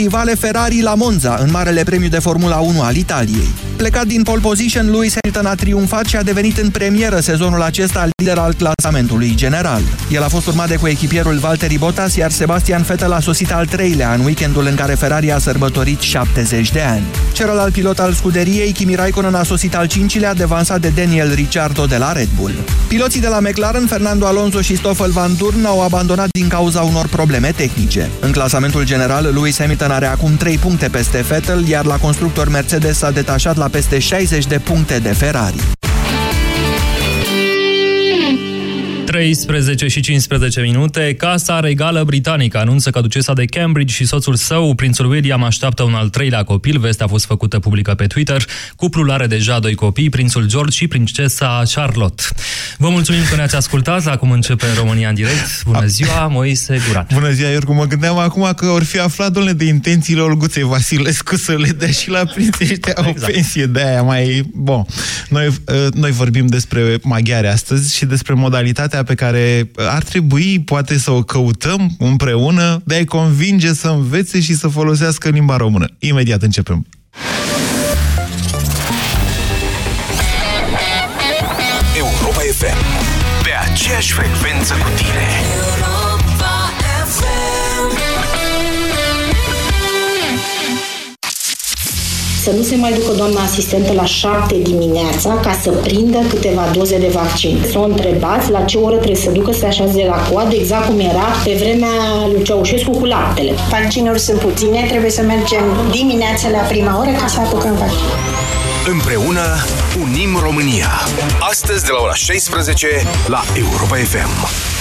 rivale Ferrari la Monza în Marele Premiu de Formula 1 al Italiei. Plecat din pole position, Lewis Hamilton a triumfat și a devenit în premieră sezonul acesta lider al clasamentului general. El a fost urmat de coechipierul Valtteri Bottas, iar Sebastian Vettel a sosit al treilea în weekendul în care Ferrari a sărbătorit 70 de ani. Celălalt pilot al scuderiei, Kimi Raikkonen, a sosit al cincilea, devansat de Daniel Ricciardo de la Red Bull. Piloții de la McLaren, Fernando Alonso și Stoffel Van Dorn, au abandonat din cauza unor probleme tehnice. În clasamentul general, Lewis Hamilton are acum 3 puncte peste Vettel, iar la constructor Mercedes s-a detașat la peste 60 de puncte de Ferrari. 13 și 15 minute, Casa Regală Britanică anunță că ducesa de Cambridge și soțul său, prințul William, așteaptă un al treilea copil. Vestea a fost făcută publică pe Twitter. Cuplul are deja doi copii, prințul George și princesa Charlotte. Vă mulțumim că ne-ați ascultat. Acum începe România în direct. Bună ziua, Moise Guran. Bună ziua, Iorgu. Mă gândeam acum că ori fi aflat, domnule, de intențiile Olguței Vasilescu să le dea și la prinții ăștia exact. o pensie de aia mai... Bun. Noi, ă, noi vorbim despre maghiare astăzi și despre modalitatea pe care ar trebui, poate, să o căutăm împreună de a-i convinge să învețe și să folosească limba română. Imediat începem. Europa FM. Pe aceeași frecvență cu tine. Să nu se mai ducă doamna asistentă la șapte dimineața ca să prindă câteva doze de vaccin. Să o întrebați la ce oră trebuie să ducă să se așeze la coadă, exact cum era pe vremea lui Ceaușescu cu laptele. Vaccinuri sunt puține, trebuie să mergem dimineața la prima oră ca să apucăm vaccin. Împreună unim România. Astăzi de la ora 16 la Europa FM.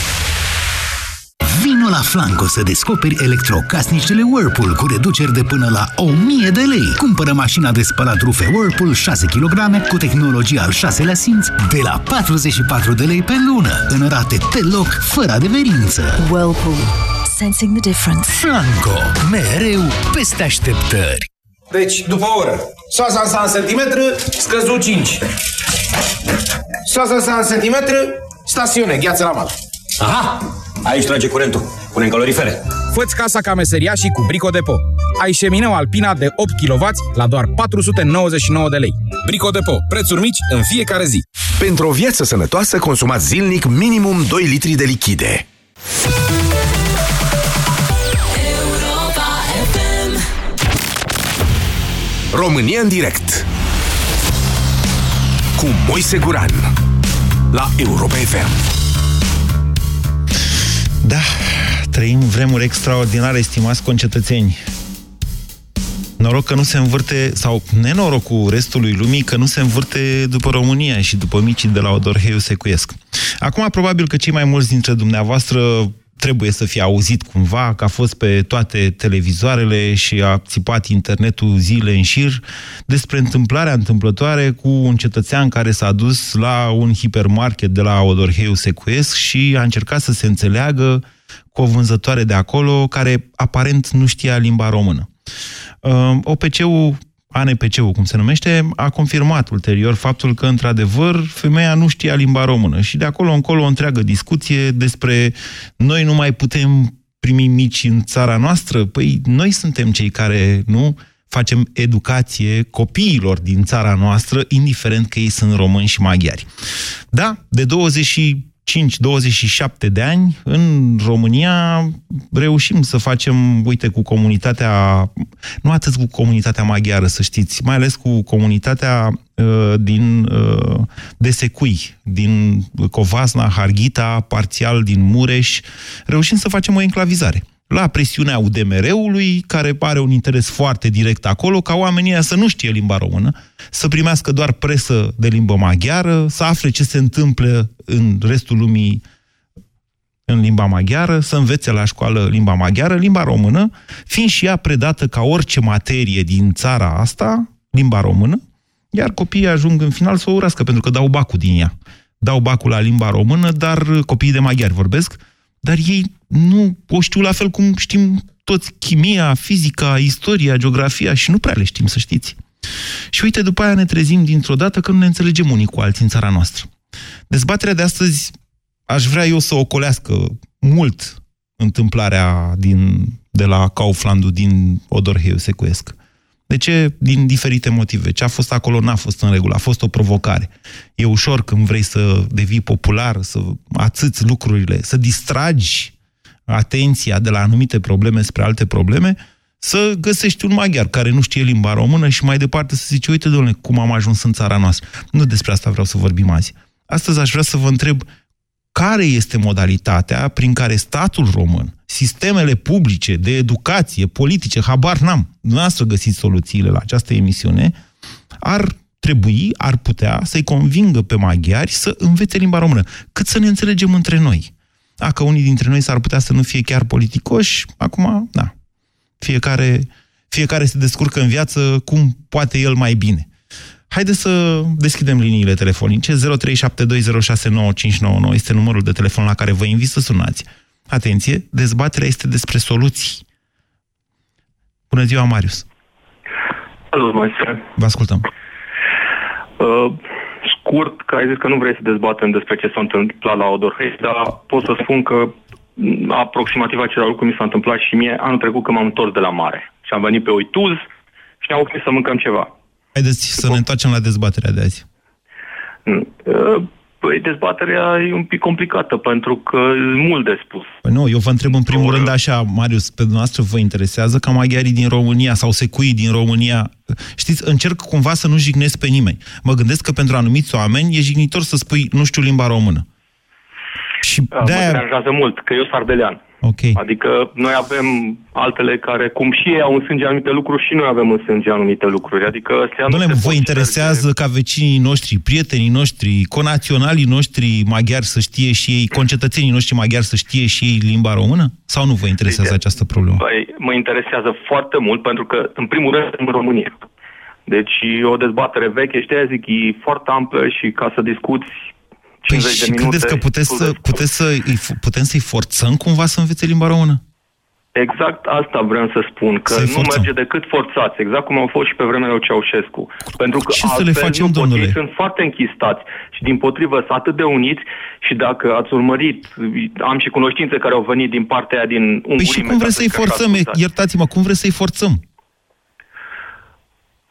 Vino la Flanco să descoperi electrocasnicele Whirlpool cu reduceri de până la 1000 de lei. Cumpără mașina de spălat rufe Whirlpool 6 kg cu tehnologia al 6-lea simț de la 44 de lei pe lună, în rate deloc, fără adeverință. Whirlpool. Sensing the difference. Flanco. Mereu peste așteptări. Deci, după o oră, soasa sa în centimetru, scăzut 5. Soasa sa în centimetru, stațiune, gheață la mal. Aha! Aici trage curentul. Punem calorifere. Făți casa ca meseria și cu Brico Depo. Ai șemineu Alpina de 8 kW la doar 499 de lei. Brico Depo. Prețuri mici în fiecare zi. Pentru o viață sănătoasă, consumați zilnic minimum 2 litri de lichide. România în direct cu Moise Guran la Europa FM. Da, trăim vremuri extraordinare, estimați concetățeni. Noroc că nu se învârte, sau nenorocul restului lumii, că nu se învârte după România și după micii de la Odorheiu Secuiesc. Acum, probabil că cei mai mulți dintre dumneavoastră trebuie să fie auzit cumva, că a fost pe toate televizoarele și a țipat internetul zile în șir despre întâmplarea întâmplătoare cu un cetățean care s-a dus la un hipermarket de la Odorheiu Secuiesc și a încercat să se înțeleagă cu o vânzătoare de acolo care aparent nu știa limba română. Uh, OPC-ul ANPC-ul, cum se numește, a confirmat ulterior faptul că, într-adevăr, femeia nu știa limba română. Și de acolo încolo o întreagă discuție despre noi nu mai putem primi mici în țara noastră. Păi noi suntem cei care, nu, facem educație copiilor din țara noastră, indiferent că ei sunt români și maghiari. Da, de 20 5-27 de ani, în România reușim să facem, uite, cu comunitatea, nu atât cu comunitatea maghiară, să știți, mai ales cu comunitatea uh, din uh, Desecui, din Covasna, Harghita, parțial din Mureș, reușim să facem o enclavizare la presiunea UDMR-ului, care are un interes foarte direct acolo, ca oamenii să nu știe limba română, să primească doar presă de limbă maghiară, să afle ce se întâmplă în restul lumii în limba maghiară, să învețe la școală limba maghiară, limba română, fiind și ea predată ca orice materie din țara asta, limba română, iar copiii ajung în final să o urască, pentru că dau bacul din ea. Dau bacul la limba română, dar copiii de maghiari vorbesc, dar ei nu o știu la fel cum știm toți chimia, fizica, istoria, geografia și nu prea le știm, să știți. Și uite, după aia ne trezim dintr-o dată că nu ne înțelegem unii cu alții în țara noastră. Dezbaterea de astăzi aș vrea eu să ocolească mult întâmplarea din de la Kauflandul din Odorheiu Secuiesc. De ce? Din diferite motive. Ce a fost acolo n-a fost în regulă, a fost o provocare. E ușor când vrei să devii popular, să atâți lucrurile, să distragi atenția de la anumite probleme spre alte probleme, să găsești un maghiar care nu știe limba română și mai departe să zice, uite, domnule, cum am ajuns în țara noastră. Nu despre asta vreau să vorbim azi. Astăzi aș vrea să vă întreb care este modalitatea prin care statul român, sistemele publice de educație, politice, habar n-am, dumneavoastră găsiți soluțiile la această emisiune, ar trebui, ar putea să-i convingă pe maghiari să învețe limba română, cât să ne înțelegem între noi. Dacă unii dintre noi s-ar putea să nu fie chiar politicoși, acum, da, fiecare, fiecare se descurcă în viață cum poate el mai bine. Haideți să deschidem liniile telefonice. 0372069599 este numărul de telefon la care vă invit să sunați. Atenție, dezbaterea este despre soluții. Bună ziua, Marius. Salut, Moise. Vă ascultăm. Uh, scurt, că ai zis că nu vrei să dezbatem despre ce s-a întâmplat la Odorhei, dar pot să spun că aproximativ același lucru mi s-a întâmplat și mie anul trecut când m-am întors de la mare. Și am venit pe Oituz și ne-am oprit să mâncăm ceva. Haideți să ne întoarcem la dezbaterea de azi. Uh, Păi dezbaterea e un pic complicată, pentru că e mult de spus. Păi nu, eu vă întreb în primul rând așa, Marius, pe dumneavoastră vă interesează ca maghiarii din România sau secuii din România, știți, încerc cumva să nu jignesc pe nimeni. Mă gândesc că pentru anumiți oameni e jignitor să spui nu știu limba română. Și de Mă deranjează mult, că eu sunt ardelean. Okay. Adică noi avem altele care, cum și ei au în sânge anumite lucruri, și noi avem în sânge anumite lucruri. Adică Doamne, vă interesează de... ca vecinii noștri, prietenii noștri, conaționalii noștri maghiari să știe și ei, concetățenii noștri maghiari să știe și ei limba română? Sau nu vă interesează Uite, această problemă? Băi, mă interesează foarte mult pentru că, în primul rând, în România. Deci o dezbatere veche, știi, zic, e foarte amplă și ca să discuți Păi și credeți că puteți să, puteți să, putem să-i forțăm cumva să învețe limba română? Exact asta vreau să spun, că nu forțăm. merge decât forțați, exact cum au fost și pe vremea lui Ceaușescu. Pentru că Ce altfel să le facem, nu domnule? sunt foarte închistați și din potrivă sunt atât de uniți și dacă ați urmărit, am și cunoștințe care au venit din partea aia din Ungurii. Păi și cum vreți să-i forțăm? Iertați-mă, cum vreți să-i forțăm?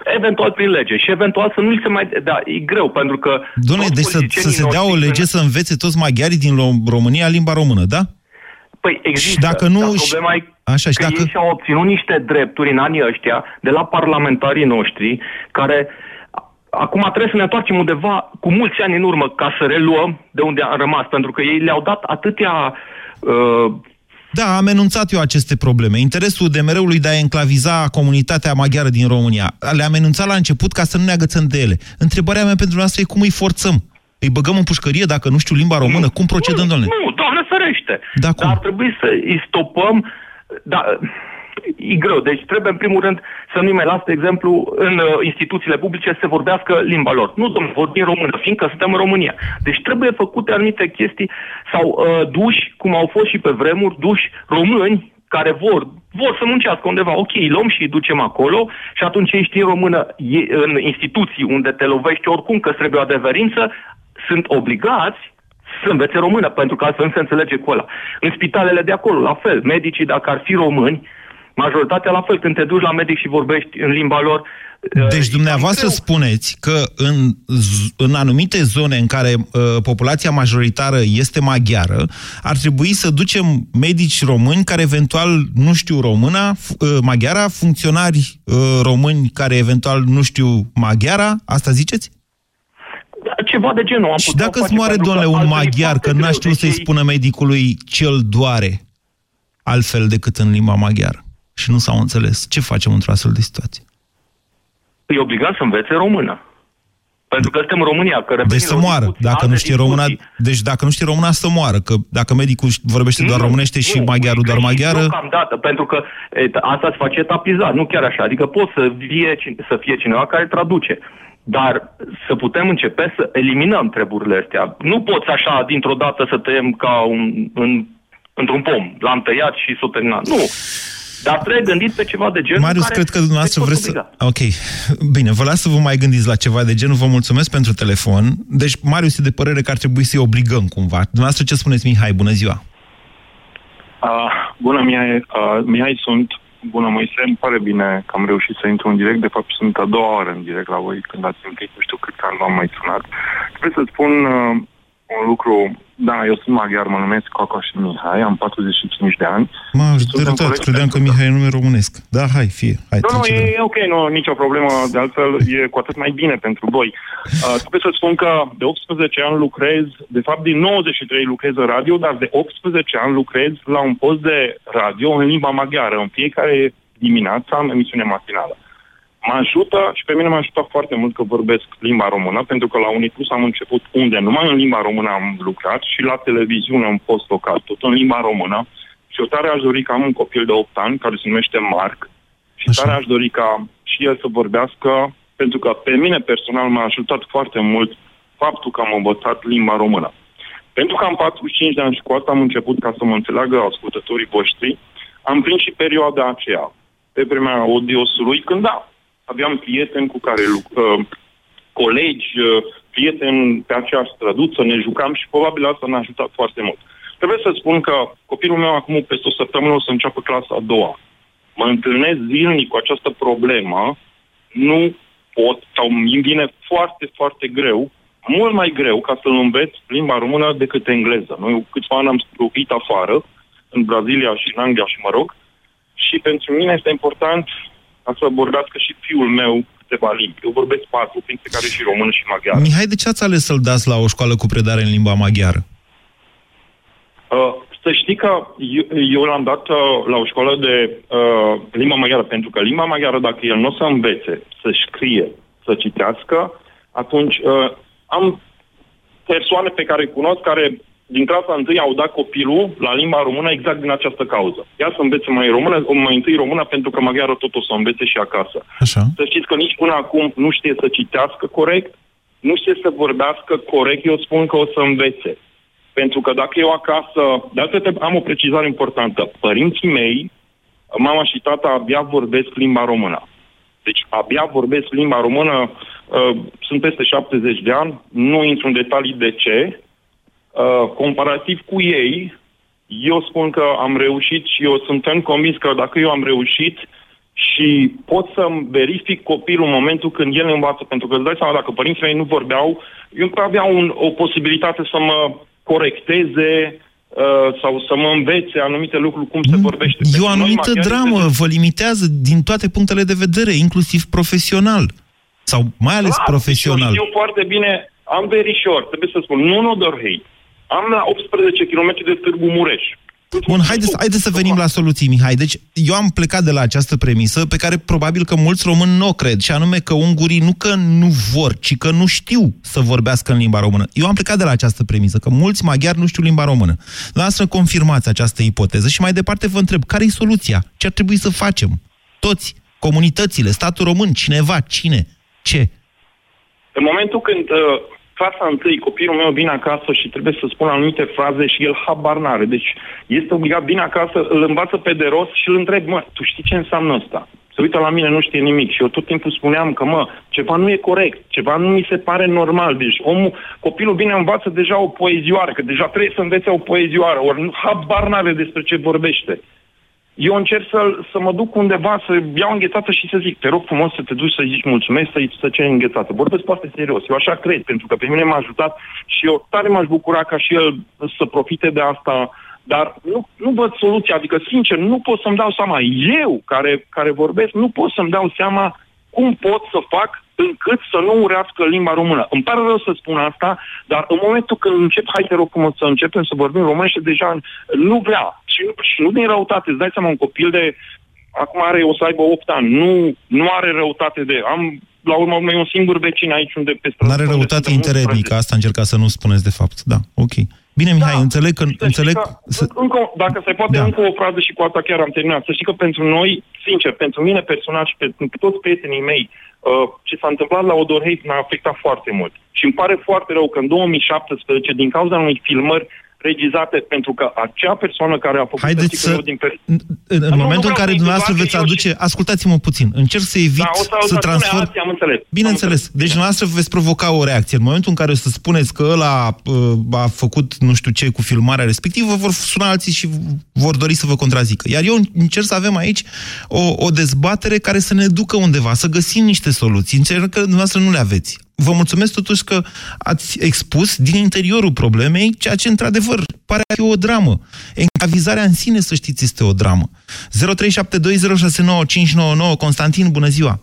Eventual prin lege și eventual să nu-i se mai... Da, e greu, pentru că... Doamne, deci să, să se dea o lege să învețe toți maghiarii din România limba română, da? Păi există, și dacă nu, dar problema e Așa, și că dacă... ei și-au obținut niște drepturi în anii ăștia de la parlamentarii noștri care acum trebuie să ne întoarcem undeva cu mulți ani în urmă ca să reluăm de unde am rămas, pentru că ei le-au dat atâtea uh, da, am enunțat eu aceste probleme. Interesul DMR-ului de a enclaviza comunitatea maghiară din România. Le-am enunțat la început ca să nu ne agățăm de ele. Întrebarea mea pentru noastră e cum îi forțăm. Îi băgăm în pușcărie dacă nu știu limba română? Cum procedăm, nu, domnule? Nu, doamne ferește. Da, cum? Dar ar trebui să îi stopăm... Da, e greu. Deci trebuie, în primul rând, să nu-i mai las, de exemplu, în uh, instituțiile publice să se vorbească limba lor. Nu, domnule, vorbim română, fiindcă suntem în România. Deci trebuie făcute anumite chestii sau uh, duși, cum au fost și pe vremuri, duși români care vor, vor să muncească undeva. Ok, îi luăm și îi ducem acolo și atunci ei știu română în instituții unde te lovești oricum că trebuie o adeverință, sunt obligați să învețe română, pentru că altfel nu se înțelege cu ăla. În spitalele de acolo, la fel, medicii, dacă ar fi români, Majoritatea la fel, când te duci la medic și vorbești în limba lor, deci dumneavoastră spuneți că în, în anumite zone în care uh, populația majoritară este maghiară, ar trebui să ducem medici români care eventual nu știu româna, uh, maghiara, funcționari uh, români care eventual nu știu maghiara, asta ziceți? Ceva de genul. Am și dacă îți moare, domnule, un maghiar, că n-a știut să-i spună medicului ce-l doare altfel decât în limba maghiară? Și nu s-au înțeles. Ce facem într-o astfel de situație? E obligat să învețe română. Pentru că suntem în România. Că deci să moară. Dacă nu știe româna, deci dacă nu știe româna, să moară. Că dacă medicul vorbește nu, doar românește nu, și maghiarul doar maghiară... Deocamdată, pentru că et, asta se face etapizat, nu chiar așa. Adică poți să fie, să fie cineva care traduce. Dar să putem începe să eliminăm treburile astea. Nu poți așa, dintr-o dată, să tăiem ca un, în, într-un pom. L-am tăiat și s-o terminat. Nu. Dar trebuie gândit pe ceva de genul Marius, care cred că dumneavoastră vreți să... Ok. Bine, vă las să vă mai gândiți la ceva de genul. Vă mulțumesc pentru telefon. Deci, Marius e de părere că ar trebui să-i obligăm cumva. Dumneavoastră ce spuneți, Mihai? Bună ziua! Uh, bună, Mihai, uh, Mihai sunt. Bună, Moise, îmi pare bine că am reușit să intru în direct. De fapt, sunt a doua oară în direct la voi când ați întâlnit, nu știu cât ani v-am mai sunat. Trebuie să spun uh, un lucru. Da, eu sunt maghiar, mă numesc Coco și Mihai, am 45 de ani. M-a ajutat, credeam că Mihai e nume românesc. Da, hai, fie. Hai, nu, nu, e, e ok, nu, nicio problemă. De altfel, e cu atât mai bine pentru voi. Uh, trebuie să spun că de 18 ani lucrez, de fapt din 93 lucrez în radio, dar de 18 ani lucrez la un post de radio în limba maghiară. În fiecare dimineață am emisiune matinală. Mă ajută și pe mine m-a ajutat foarte mult că vorbesc limba română, pentru că la Uniplus am început unde numai în limba română am lucrat și la televiziune am fost local, tot în limba română. Și eu tare aș dori că am un copil de 8 ani care se numește Marc și Așa. tare aș dori ca și el să vorbească, pentru că pe mine personal m-a ajutat foarte mult faptul că am învățat limba română. Pentru că am 45 de ani și cu asta am început ca să mă înțeleagă ascultătorii voștri, am prins și perioada aceea, pe vremea odiosului, când da, aveam prieteni cu care uh, colegi, uh, prieteni pe aceeași străduță, ne jucam și probabil asta ne-a ajutat foarte mult. Trebuie să spun că copilul meu acum peste o săptămână o să înceapă clasa a doua. Mă întâlnesc zilnic cu această problemă, nu pot sau îmi vine foarte, foarte greu, mult mai greu ca să-l înveț limba română decât engleză. Noi câțiva ani am locuit afară, în Brazilia și în Anglia și mă rog, și pentru mine este important ca să vorbească și fiul meu câteva limbi. Eu vorbesc patru, printre care și română și maghiară. Mihai, de ce ați ales să-l dați la o școală cu predare în limba maghiară? Uh, să știi că eu, eu l-am dat uh, la o școală de uh, limba maghiară, pentru că limba maghiară, dacă el nu o să învețe să scrie, să citească, atunci uh, am persoane pe care îi cunosc care din clasa întâi au dat copilul la limba română exact din această cauză. Ia să învețe mai română, mai întâi română, pentru că maghiară tot o să învețe și acasă. Așa. Să știți că nici până acum nu știe să citească corect, nu știe să vorbească corect, eu spun că o să învețe. Pentru că dacă eu acasă, de altfel am o precizare importantă. Părinții mei, mama și tata abia vorbesc limba română. Deci abia vorbesc limba română, uh, sunt peste 70 de ani, nu intru în detalii de ce, Uh, comparativ cu ei, eu spun că am reușit și eu sunt convins că dacă eu am reușit și pot să-mi verific copilul în momentul când el învață, pentru că îți dai seama, dacă părinții mei nu vorbeau, eu nu aveau un, o posibilitate să mă corecteze, Uh, sau să mă învețe anumite lucruri, cum se vorbește. E o anumită dramă, este... vă limitează din toate punctele de vedere, inclusiv profesional. Sau mai ales da, profesional. Eu știu foarte bine, am verișor, trebuie să spun, nu no hate. Am la 18 km de Târgu Mureș. Bun, haideți, haideți să venim la soluții, Mihai. Deci, eu am plecat de la această premisă pe care probabil că mulți români nu o cred, și anume că ungurii nu că nu vor, ci că nu știu să vorbească în limba română. Eu am plecat de la această premisă, că mulți maghiari nu știu limba română. Lasă confirmați această ipoteză și mai departe vă întreb, care e soluția? Ce ar trebui să facem? Toți, comunitățile, statul român, cineva, cine, ce? În momentul când uh, clasa întâi, copilul meu vine acasă și trebuie să spună anumite fraze și el habar n-are. Deci este obligat, vine acasă, îl învață pe de rost și îl întreb, mă, tu știi ce înseamnă asta? Se uită la mine, nu știe nimic. Și eu tot timpul spuneam că, mă, ceva nu e corect, ceva nu mi se pare normal. Deci omul, copilul vine, învață deja o poezioară, că deja trebuie să învețe o poezioară, ori habar n-are despre ce vorbește eu încerc să, să mă duc undeva, să iau înghețată și să zic, te rog frumos să te duci să zici mulțumesc, să, să ceri înghețată. Vorbesc foarte serios, eu așa cred, pentru că pe mine m-a ajutat și eu tare m-aș bucura ca și el să profite de asta, dar nu, nu văd soluția, adică sincer, nu pot să-mi dau seama, eu care, care vorbesc, nu pot să-mi dau seama cum pot să fac încât să nu urească limba română. Îmi pare rău să spun asta, dar în momentul când încep, hai te rog frumos să începem să vorbim românește, deja nu vrea. Și nu, și nu din răutate, îți dai seama, un copil de acum are, o să aibă 8 ani, nu, nu are răutate de... Am, la urmă, e un singur vecin aici unde pe stradă... Nu are răutate interetnică, asta încerca să nu spuneți de fapt, da, ok. Bine, Mihai, da, înțeleg că... Înțeleg... Că, să... încă, dacă se poate, da. încă o frază și cu asta chiar am terminat. Să știi că pentru noi, sincer, pentru mine personal și pentru toți prietenii mei, uh, ce s-a întâmplat la Odorhei m-a afectat foarte mult. Și îmi pare foarte rău că în 2017, din cauza unui filmări regizate pentru că acea persoană care a făcut Haideți testicul să... din per... În, în Nu, nu momentul în vreau care să dumneavoastră intru, veți eu aduce... Ascultați-mă puțin. Încerc să evit Da, o să- o să să transform... spune alții, am înțeles. Bineînțeles. Deci dumneavoastră veți provoca o reacție. În momentul în care o să spuneți că ăla uh, a făcut nu știu ce cu filmarea respectivă, vor suna alții și vor dori să vă contrazică. Iar eu încerc să avem aici o, o dezbatere care să ne ducă undeva, să găsim niște soluții. Încerc că dumneavoastră nu le aveți. Vă mulțumesc totuși că ați expus din interiorul problemei ceea ce, într-adevăr, pare a fi o dramă. Encavizarea în sine, să știți, este o dramă. 0372069599 Constantin, bună ziua!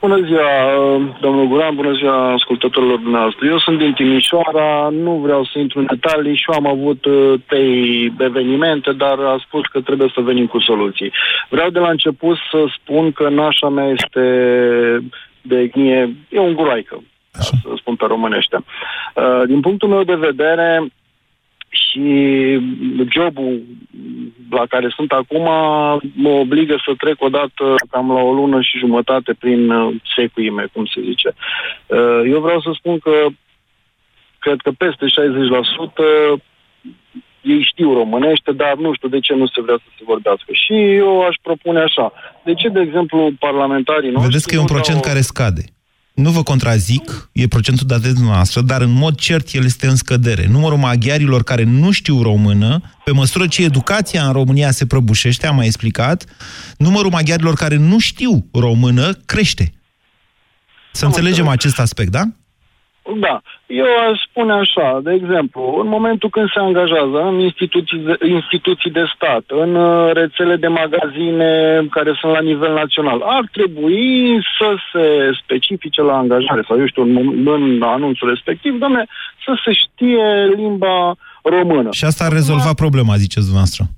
Bună ziua, domnul Guran, bună ziua ascultătorilor dumneavoastră. Eu sunt din Timișoara, nu vreau să intru în detalii și eu am avut uh, trei evenimente, dar a spus că trebuie să venim cu soluții. Vreau de la început să spun că nașa mea este de etnie, e unguroaică, ca să spun pe românește. Uh, Din punctul meu de vedere, și jobul la care sunt acum mă obligă să trec o dată cam la o lună și jumătate prin uh, secuime, cum se zice. Uh, Eu vreau să spun că cred că peste 60% ei știu românește, dar nu știu de ce nu se vrea să se vorbească. Și eu aș propune așa. De ce, de exemplu, parlamentarii noștri... Vedeți că e un nu procent dau- care scade. Nu vă contrazic, e procentul dat de dumneavoastră, dar în mod cert el este în scădere. Numărul maghiarilor care nu știu română, pe măsură ce educația în România se prăbușește, am mai explicat, numărul maghiarilor care nu știu română crește. Să înțelegem acest aspect, da? Da. Eu aș spune așa, de exemplu, în momentul când se angajează în instituții de, instituții de stat, în uh, rețele de magazine care sunt la nivel național, ar trebui să se specifice la angajare sau, eu știu, în, mom- în anunțul respectiv, domne, să se știe limba română. Și asta ar rezolva problema, ziceți dumneavoastră.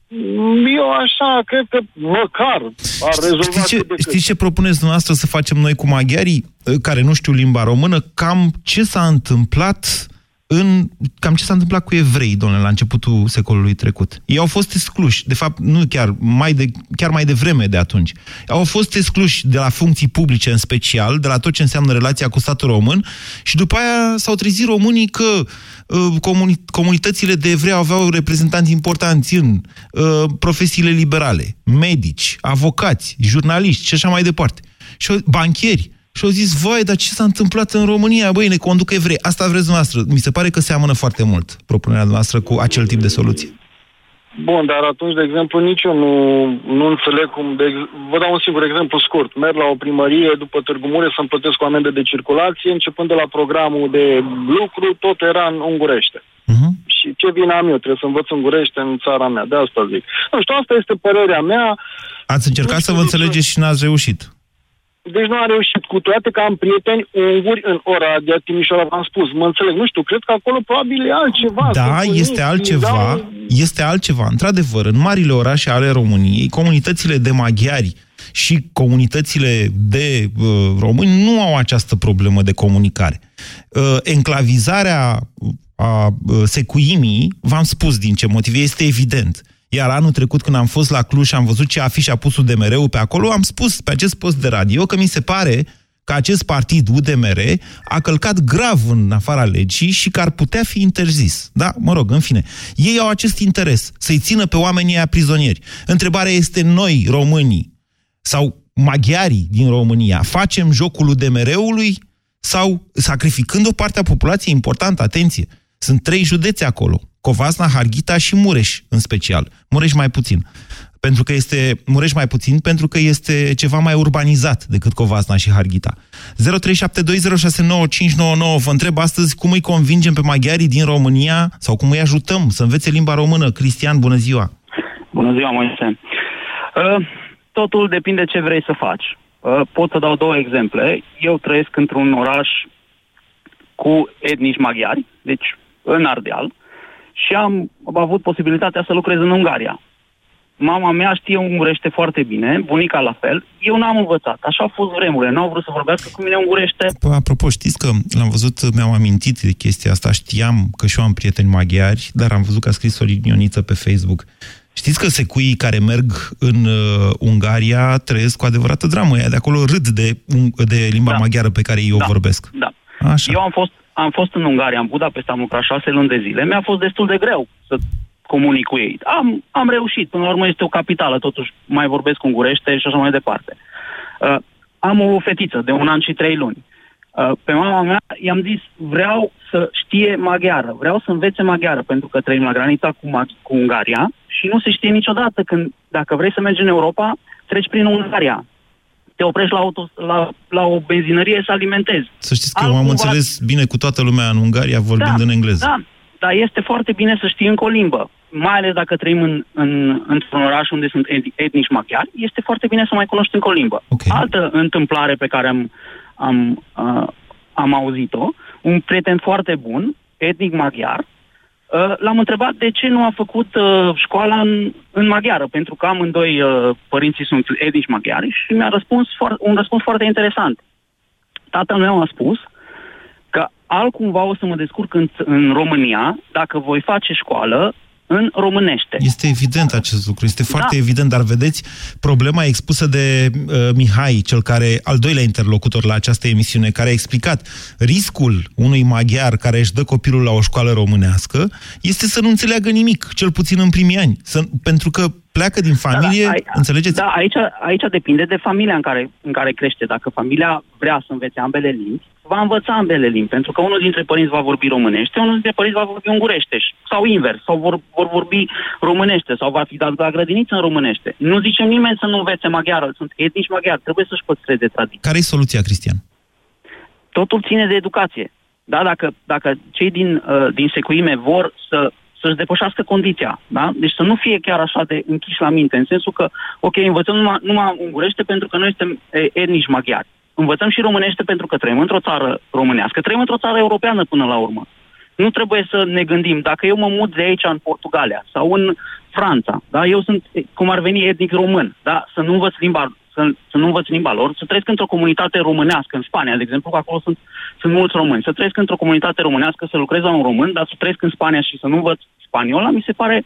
Eu așa cred că măcar ar rezolva Știți ce, cât de cât. știți ce propuneți dumneavoastră să facem noi cu maghiarii eh, care nu știu limba română? Cam ce s-a întâmplat în, cam ce s-a întâmplat cu evrei, domnule, la începutul secolului trecut. Ei au fost excluși, de fapt, nu chiar mai, de, chiar mai devreme de atunci. Au fost excluși de la funcții publice în special, de la tot ce înseamnă relația cu statul român și după aia s-au trezit românii că uh, comuni- comunitățile de evrei aveau reprezentanți importanți în uh, profesiile liberale, medici, avocați, jurnaliști și așa mai departe. Și au- banchieri. Și au zis, vai, dar ce s-a întâmplat în România? Băi, ne conduc evrei. Asta vreți dumneavoastră. Mi se pare că seamănă foarte mult propunerea noastră cu acel tip de soluție. Bun, dar atunci, de exemplu, nici eu nu, nu înțeleg cum... De, ex- vă dau un singur exemplu scurt. Merg la o primărie după Târgu Mureș să-mi plătesc o amendă de circulație, începând de la programul de lucru, tot era în ungurește. Și ce vine am eu? Trebuie să învăț ungurește în țara mea. De asta zic. Nu știu, asta este părerea mea. Ați încercat să vă înțelegeți și n-ați reușit. Deci nu am reușit, cu toate că am prieteni unguri în Oradea, Timișoara, v-am spus, mă înțeleg, nu știu, cred că acolo probabil e altceva. Da, Sunt bunici, este altceva. dau- Este altceva. Într-adevăr, în marile orașe ale României, comunitățile de maghiari și comunitățile de uh, români nu au această problemă de comunicare. Uh, enclavizarea a uh, secuimii, v-am spus din ce motive, este evident. Iar anul trecut, când am fost la Cluj și am văzut ce afiș a pus UDMR-ul pe acolo, am spus pe acest post de radio că mi se pare că acest partid UDMR a călcat grav în afara legii și că ar putea fi interzis. Da, mă rog, în fine. Ei au acest interes, să-i țină pe oamenii aia prizonieri. Întrebarea este noi, românii, sau maghiarii din România, facem jocul UDMR-ului sau sacrificând o parte a populației importantă, atenție, sunt trei județe acolo, Covasna, Harghita și Mureș în special. Mureș mai puțin. Pentru că este, Mureș mai puțin, pentru că este ceva mai urbanizat decât Covasna și Harghita. 0372069599 Vă întreb astăzi cum îi convingem pe maghiarii din România sau cum îi ajutăm să învețe limba română. Cristian, bună ziua! Bună ziua, Moise. Uh, Totul depinde ce vrei să faci. Uh, Pot să dau două exemple. Eu trăiesc într-un oraș cu etnici maghiari, deci în Ardeal, și am avut posibilitatea să lucrez în Ungaria. Mama mea știe ungurește foarte bine, bunica la fel. Eu n-am învățat. Așa au fost vremurile. N-au vrut să vorbească cu mine ungurește. Păi, apropo, știți că l-am văzut, mi-am amintit de chestia asta, știam că și eu am prieteni maghiari, dar am văzut că a scris Sorin Ioniță pe Facebook. Știți că secuii care merg în uh, Ungaria trăiesc cu adevărată dramă. Ea de acolo râd de, un- de limba Da. maghiară pe care ei o Da. vorbesc. Da. Așa. Eu am fost am fost în Ungaria, în Budapesta, am lucrat șase luni de zile, mi-a fost destul de greu să comunic cu ei. Am, am reușit, până la urmă este o capitală, totuși mai vorbesc ungurește și așa mai departe. Uh, am o fetiță de un an și trei luni. Uh, pe mama mea i-am zis, vreau să știe maghiară, vreau să învețe maghiară, pentru că trăim la granița cu, Mag- cu Ungaria și nu se știe niciodată când, dacă vrei să mergi în Europa, treci prin Ungaria. Te oprești la, auto, la, la o benzinărie să alimentezi. Să știți că eu am înțeles bine cu toată lumea în Ungaria vorbind da, în engleză. Da, dar este foarte bine să știi încă o limbă. Mai ales dacă trăim în, în, într-un oraș unde sunt etnici maghiari, este foarte bine să mai cunoști încă o limbă. Okay. Altă întâmplare pe care am, am, uh, am auzit-o, un prieten foarte bun, etnic maghiar, uh, l-am întrebat de ce nu a făcut uh, școala în, în maghiară, pentru că amândoi uh, părinții sunt etnici maghiari și mi-a răspuns foar- un răspuns foarte interesant. Tatăl meu a spus că altcumva o să mă descurc în, în România dacă voi face școală în românește. Este evident acest lucru, este foarte Da. evident, dar vedeți, problema expusă de uh, Mihai, cel care, al doilea interlocutor la această emisiune, care a explicat riscul unui maghiar care își dă copilul la o școală românească, este să nu înțeleagă nimic, cel puțin în primii ani, să, pentru că pleacă din familie, Da, da, ai- înțelegeți? Da, aici, aici depinde de familia în care, în care crește. Dacă familia vrea să învețe ambele limbi, va învăța ambele limbi, pentru că unul dintre părinți va vorbi românește, unul dintre părinți va vorbi ungurește, sau invers, sau vor, vor vorbi românește, sau va fi dat la grădiniță în românește. Nu zice nimeni să nu învețe maghiară, sunt etnici maghiari, trebuie să-și păstreze tradiția. Care e soluția, Cristian? totul ține de educație. Da, dacă, dacă cei din, uh, din secuime vor să, să-și depășească condiția, da? Deci să nu fie chiar așa de închiși la minte, în sensul că, ok, învățăm numai, numai ungurește pentru că noi suntem e, etnici maghiari. Învățăm și românește pentru că trăim într-o țară românească, trăim într-o țară europeană până la urmă. Nu trebuie să ne gândim, dacă eu mă mut de aici în Portugalia sau în Franța, da? eu sunt, cum ar veni, etnic român, da? să nu învăț limba să, să nu învăț limba lor, să trăiesc într-o comunitate românească, în Spania, de exemplu, că acolo sunt, sunt mulți români, să trăiesc într-o comunitate românească, să lucrez la un român, dar să trăiesc în Spania și să nu învăț spaniola, mi se pare,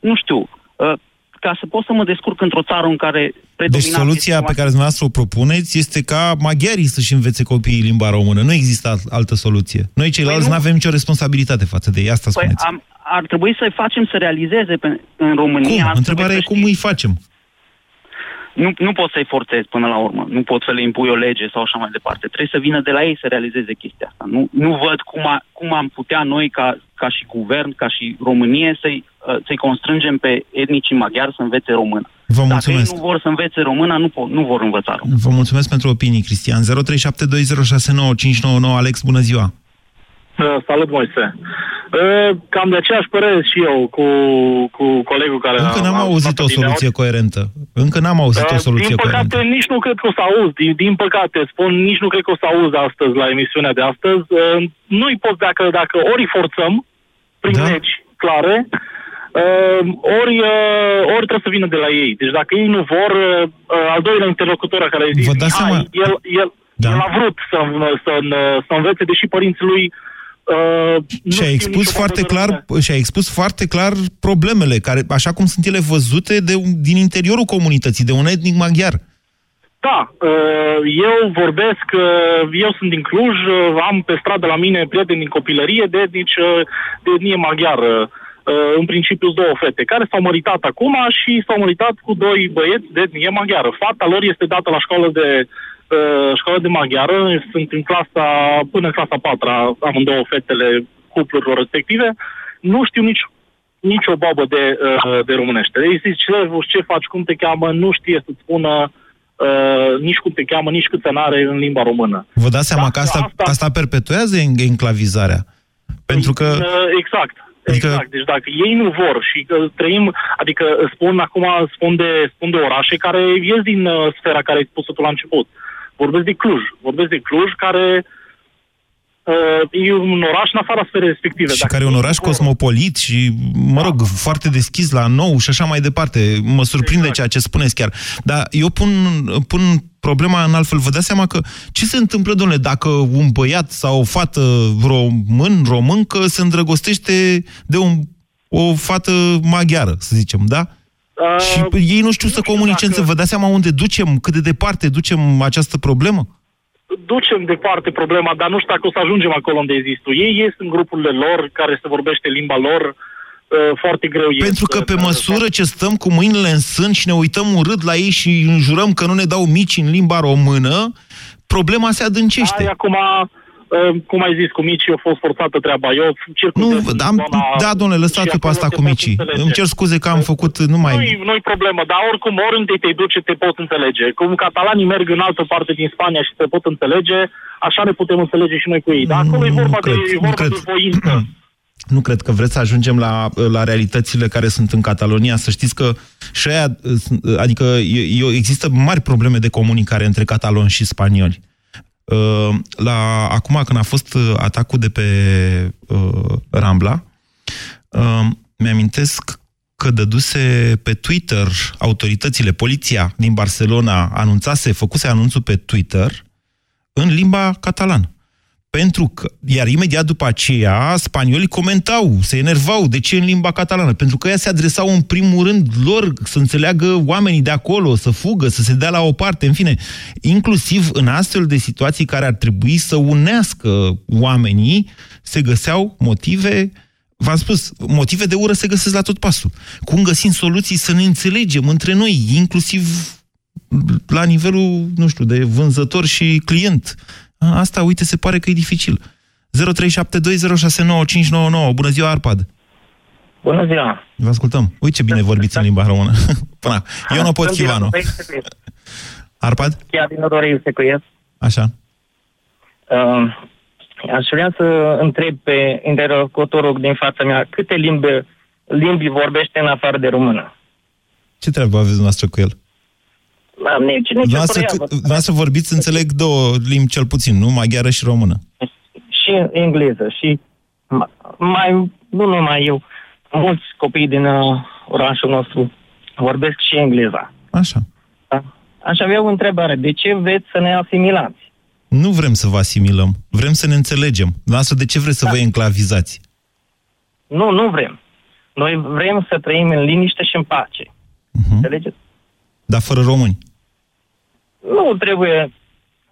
nu știu, uh, ca să pot să mă descurc într-o țară în care Deci predominant soluția este pe care dumneavoastră o propuneți este ca maghiarii să-și învețe copiii limba română. Nu există alt- altă soluție. Noi ceilalți Păi nu nu. avem nicio responsabilitate față de ei, asta Păi spuneți. am, ar trebui să-i facem să realizeze pe, în România. Cum? ar Întrebarea e trebui cum să îi facem? Nu, nu poți să-i forțezi până la urmă. Nu poți să le impui o lege sau așa mai departe. Trebuie să vină de la ei să realizeze chestia asta. Nu, nu văd cum, a, cum am putea noi, ca, ca și guvern, ca și Românie, să-i, uh, să-i constrângem pe etnicii maghiari să învețe română. Vă Dacă mulțumesc. ei nu vor să învețe româna, nu, po- nu vor învăța română. Vă mulțumesc pentru opinii, Cristian. 0372069599. Alex, bună ziua! Uh, Salut, Moise. Uh, Cam de aceeași părere și eu cu, cu colegul care Încă a- n-am a auzit stat o adineauri. soluție coerentă. Încă n-am auzit o Uh, soluție Din păcate, coerentă. nici nu cred că o să auz. Din, din păcate, spun, nici nu cred că o să auz astăzi la emisiunea de astăzi. Uh, Nu-i pot, dacă, dacă ori îi forțăm, prin da. legi clare, uh, ori, uh, ori trebuie să vină de la ei. Deci dacă ei nu vor, uh, al doilea interlocutor care a zis, Vă dați "Hai, seama- el, el, Da. el a vrut să, să, să învețe, deși părinții lui uh, nu Și a știu expus nicio foarte vorbă clar, și a expus foarte clar problemele, care, așa cum sunt ele văzute de, un- din interiorul comunității, de un etnic maghiar. Da, uh, eu vorbesc, uh, eu sunt din Cluj, uh, am pe stradă la mine prieteni din copilărie de etnici, uh, de etnie maghiară. Uh, În principiu sunt două fete care s-au măritat acum și s-au măritat cu doi băieți de etnie maghiară. Fata lor este dată la școală de uh, școală de maghiară, sunt în clasa, până în clasa 4 amândouă fetele cuplurilor respective. Nu știu nici nici o babă de, uh, de românește. Ei zici, ce, ce faci, cum te cheamă, nu știe să-ți spună uh, nici cum te cheamă, nici câți ani are în limba română. Vă dați seama că asta, asta perpetuează en- enclavizarea? Pentru că... Uh, exact. Adică- Exact. Deci dacă ei nu vor și că trăim, adică spun acum, spun de, spun de orașe care ies din uh, sfera care ai spus-o tu la început. Vorbesc de Cluj. Vorbesc de Cluj care uh, e un oraș în afara sferei respective. Și care e un oraș cosmopolit și, mă rog, foarte deschis la nou și așa mai departe. Mă surprinde ceea ce spuneți chiar. Dar eu pun, pun problema în altfel. Vă dați seama că ce se întâmplă, domnule, dacă un băiat sau o fată român, româncă, se îndrăgostește de un, o fată maghiară, să zicem, da? Uh, și ei nu știu să comunice, dacă... vă dați seama unde ducem, cât de departe ducem această problemă? Ducem departe problema, dar nu știu dacă o să ajungem acolo unde există. Ei ies în grupurile lor, care se vorbește limba lor, uh, foarte greu ies. Pentru că pe măsură ce stăm cu mâinile în sân și ne uităm urât la ei și înjurăm că nu ne dau mici în limba română, problema se adâncește. Ai acum, uh, cum ai zis, cu micii a fost forțată treaba. Eu circul Nu, de am, zona da, domnule, lăsați-o și pe asta acolo cu te micii. poți înțelege. Îmi cer scuze că am făcut numai... Nu-i, nu-i problemă, dar oricum, oriunde te duce, te pot înțelege. Cum catalanii merg în altă parte din Spania și te pot înțelege, așa ne putem înțelege și noi cu ei. Dar acolo e vorba, cred, de, e nu vorba cred. de voință. Nu cred că vreți să ajungem la, la realitățile care sunt în Catalonia. Să știți că și aia, adică e, e, există mari probleme de comunicare între cataloni și spanioli. Uh, La, acum, când a fost uh, atacul de pe uh, Rambla, uh, mi-amintesc că dăduse pe Twitter autoritățile, poliția din Barcelona anunțase, făcuse anunțul pe Twitter în limba catalană. Pentru că, iar imediat după aceea, spaniolii comentau, se enervau, de ce în limba catalană? Pentru că ea se adresau în primul rând lor, să înțeleagă oamenii de acolo, să fugă, să se dea la o parte, în fine, inclusiv în astfel de situații care ar trebui să unească oamenii, se găseau motive, v-am spus, motive de ură se găsesc la tot pasul. Cum găsim soluții să ne înțelegem între noi, inclusiv la nivelul, nu știu, de vânzător și client. Asta, uite, se pare că e dificil. 0372069599. Bună ziua, Arpad! Bună ziua! Vă ascultăm. Uite ce bine vorbiți în limba română. Până. Eu nu pot Sunt din Chivanu. Odorei Secuiesc. Arpad? Chiar din Odorei Secuiesc. Așa. Uh, aș vrea să întreb pe interlocutorul din fața mea câte limbi, limbi vorbește în afară de română. Ce treabă aveți dumneavoastră cu el? Am nici, nici o Dumneavoastră, treabă. cât- dumneavoastră vorbiți, înțeleg, două limbi cel puțin, nu? Maghiară și română. Și engleză și ma- mai, nu numai eu, mulți copii din uh, orașul nostru vorbesc și engleza. Așa. Da? Aș avea o întrebare. De ce vreți să ne asimilați? Nu vrem să vă asimilăm. Vrem să ne înțelegem. Dumneavoastră, de ce vreți să Da. vă enclavizați? Nu, nu vrem. Noi vrem să trăim în liniște și în pace. Mhm. Înțelegeți? Dar fără români. Nu trebuie,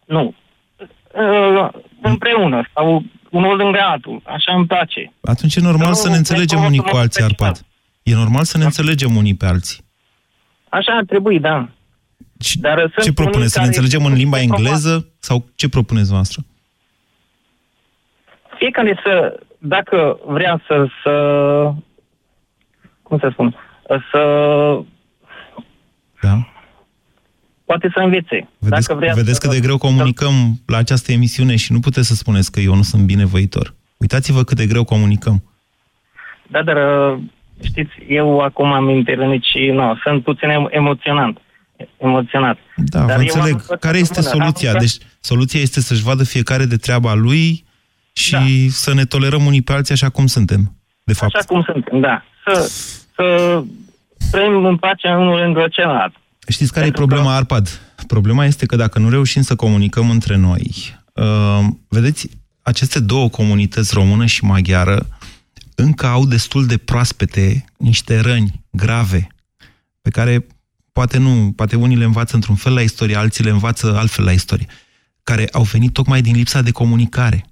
nu. Uh, împreună sau unul lângă altul. Așa îmi place. Atunci e normal Nu, să ne ne înțelegem cunosc unii în cu mod alții, special. Arpad. E normal să ne înțelegem unii pe alții. Așa ar trebui, da. Și Dar sunt Ce unii propuneți? Să ne care- înțelegem în limba engleză? Sau ce propuneți noastră? Fiecare să, dacă vrea să, să cum să spun, să Da. poate să învețe. Vedeți, dacă vrea vedeți să, cât de greu comunicăm la această emisiune și nu puteți să spuneți că eu nu sunt binevoitor. Uitați-vă cât de greu comunicăm. Da, dar uh, știți, eu acum am intervenit și nu, sunt puțin em- emoționant. Emoționat. Da, Dar vă eu am înțeleg. învățat Care este română. soluția? Am Deci, soluția este să-și vadă fiecare de treaba lui și da. să ne tolerăm unii pe alții așa cum suntem, de fapt. Așa cum suntem, da. Să, să trăim în pace unul lângă celălalt. Știți care e problema, Arpad? Problema este că dacă nu reușim să comunicăm între noi, uh, vedeți, aceste două comunități, română și maghiară, încă au destul de proaspete niște răni grave, pe care poate nu, poate unii le învață într-un fel la istorie, alții le învață altfel la istorie, care au venit tocmai din lipsa de comunicare.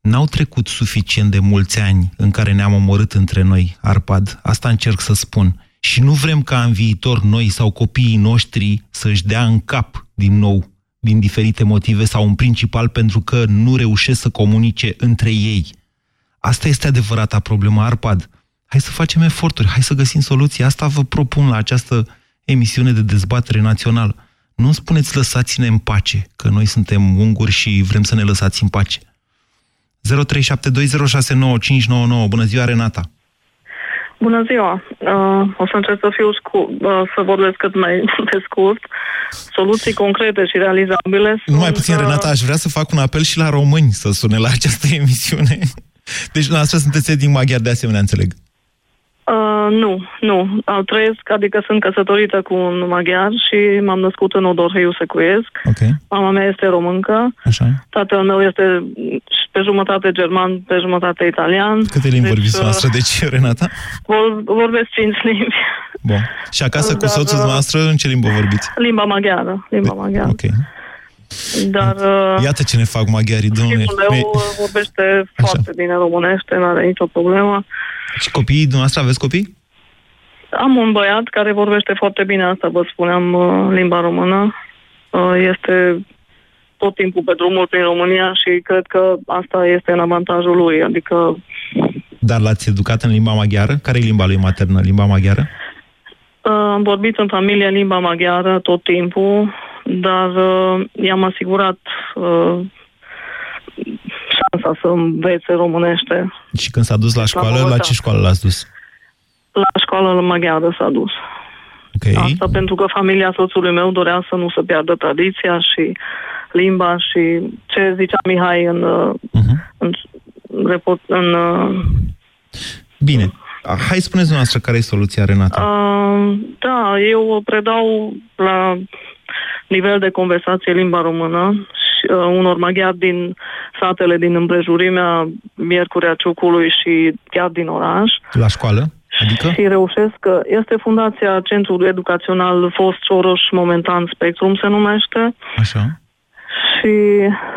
N-au trecut suficient de mulți ani în care ne-am omorât între noi, Arpad. Asta încerc să spun. Și nu vrem ca în viitor noi sau copiii noștri să-și dea în cap din nou, din diferite motive sau în principal pentru că nu reușesc să comunice între ei. Asta este adevărata problemă, Arpad. Hai să facem eforturi, hai să găsim soluții. Asta vă propun la această emisiune de dezbatere națională. Nu spuneți lăsați-ne în pace, că noi suntem unguri și vrem să ne lăsați în pace. 0372069599. Bună ziua, Renata! Bună ziua! Uh, o să încerc să fiu scu- uh, să vorbesc cât mai pe scurt. Soluții concrete și realizabile sunt... Nu mai puțin, uh, Renata, aș vrea să fac un apel și la români să sune la această emisiune. Deci, noastră sunteți din maghiar de asemenea, înțeleg. Uh, nu, nu. Uh, trăiesc, adică sunt căsătorită cu un maghiar și m-am născut în Odorheiu Secuiesc. Ok. Mama mea este româncă. Așa. Tatăl meu este pe jumătate german, pe jumătate italian. Câte limbi Deci, vorbiți uh, noastră? Deci, Renata? Vor, vorbesc cinci limbi. Bun. Și acasă cu Dar, soțul uh, noastră, în ce limbă vorbiți? Limba maghiară. Limba maghiară. Ok. Dar uh, Iată ce ne fac maghiarii, domnule. fiul meu uh, vorbește foarte bine românește, nu are nicio problemă. Și copiii dumneavoastră aveți copii? Am un băiat care vorbește foarte bine asta, vă spuneam, uh, limba română. Uh, Este tot timpul pe drumul prin România și cred că asta este în avantajul lui. Adică Dar l-ați educat în limba maghiară? Care e limba lui maternă? Limba maghiară? uh, am vorbit în familie în limba maghiară tot timpul, dar uh, i-am asigurat uh, șansa să învețe românește. Și când s-a dus la școală, la Bogota. ce școală l-ați dus? La școală maghiară s-a dus. Ok. Asta pentru că familia soțului meu dorea să nu se piardă tradiția și limba și ce zicea Mihai în, uh-huh. în, report, în uh, Bine. Hai spuneți dumneavoastră care e soluția, Renata. Uh, da, eu predau la nivel de conversație limba română și, uh, unor maghiari din satele din împrejurimea Miercurea Ciucului și chiar din oraș. La școală? Adică? Și reușesc că este fundația Centrul Educațional Fost Soros, momentan Spectrum se numește. Așa. Și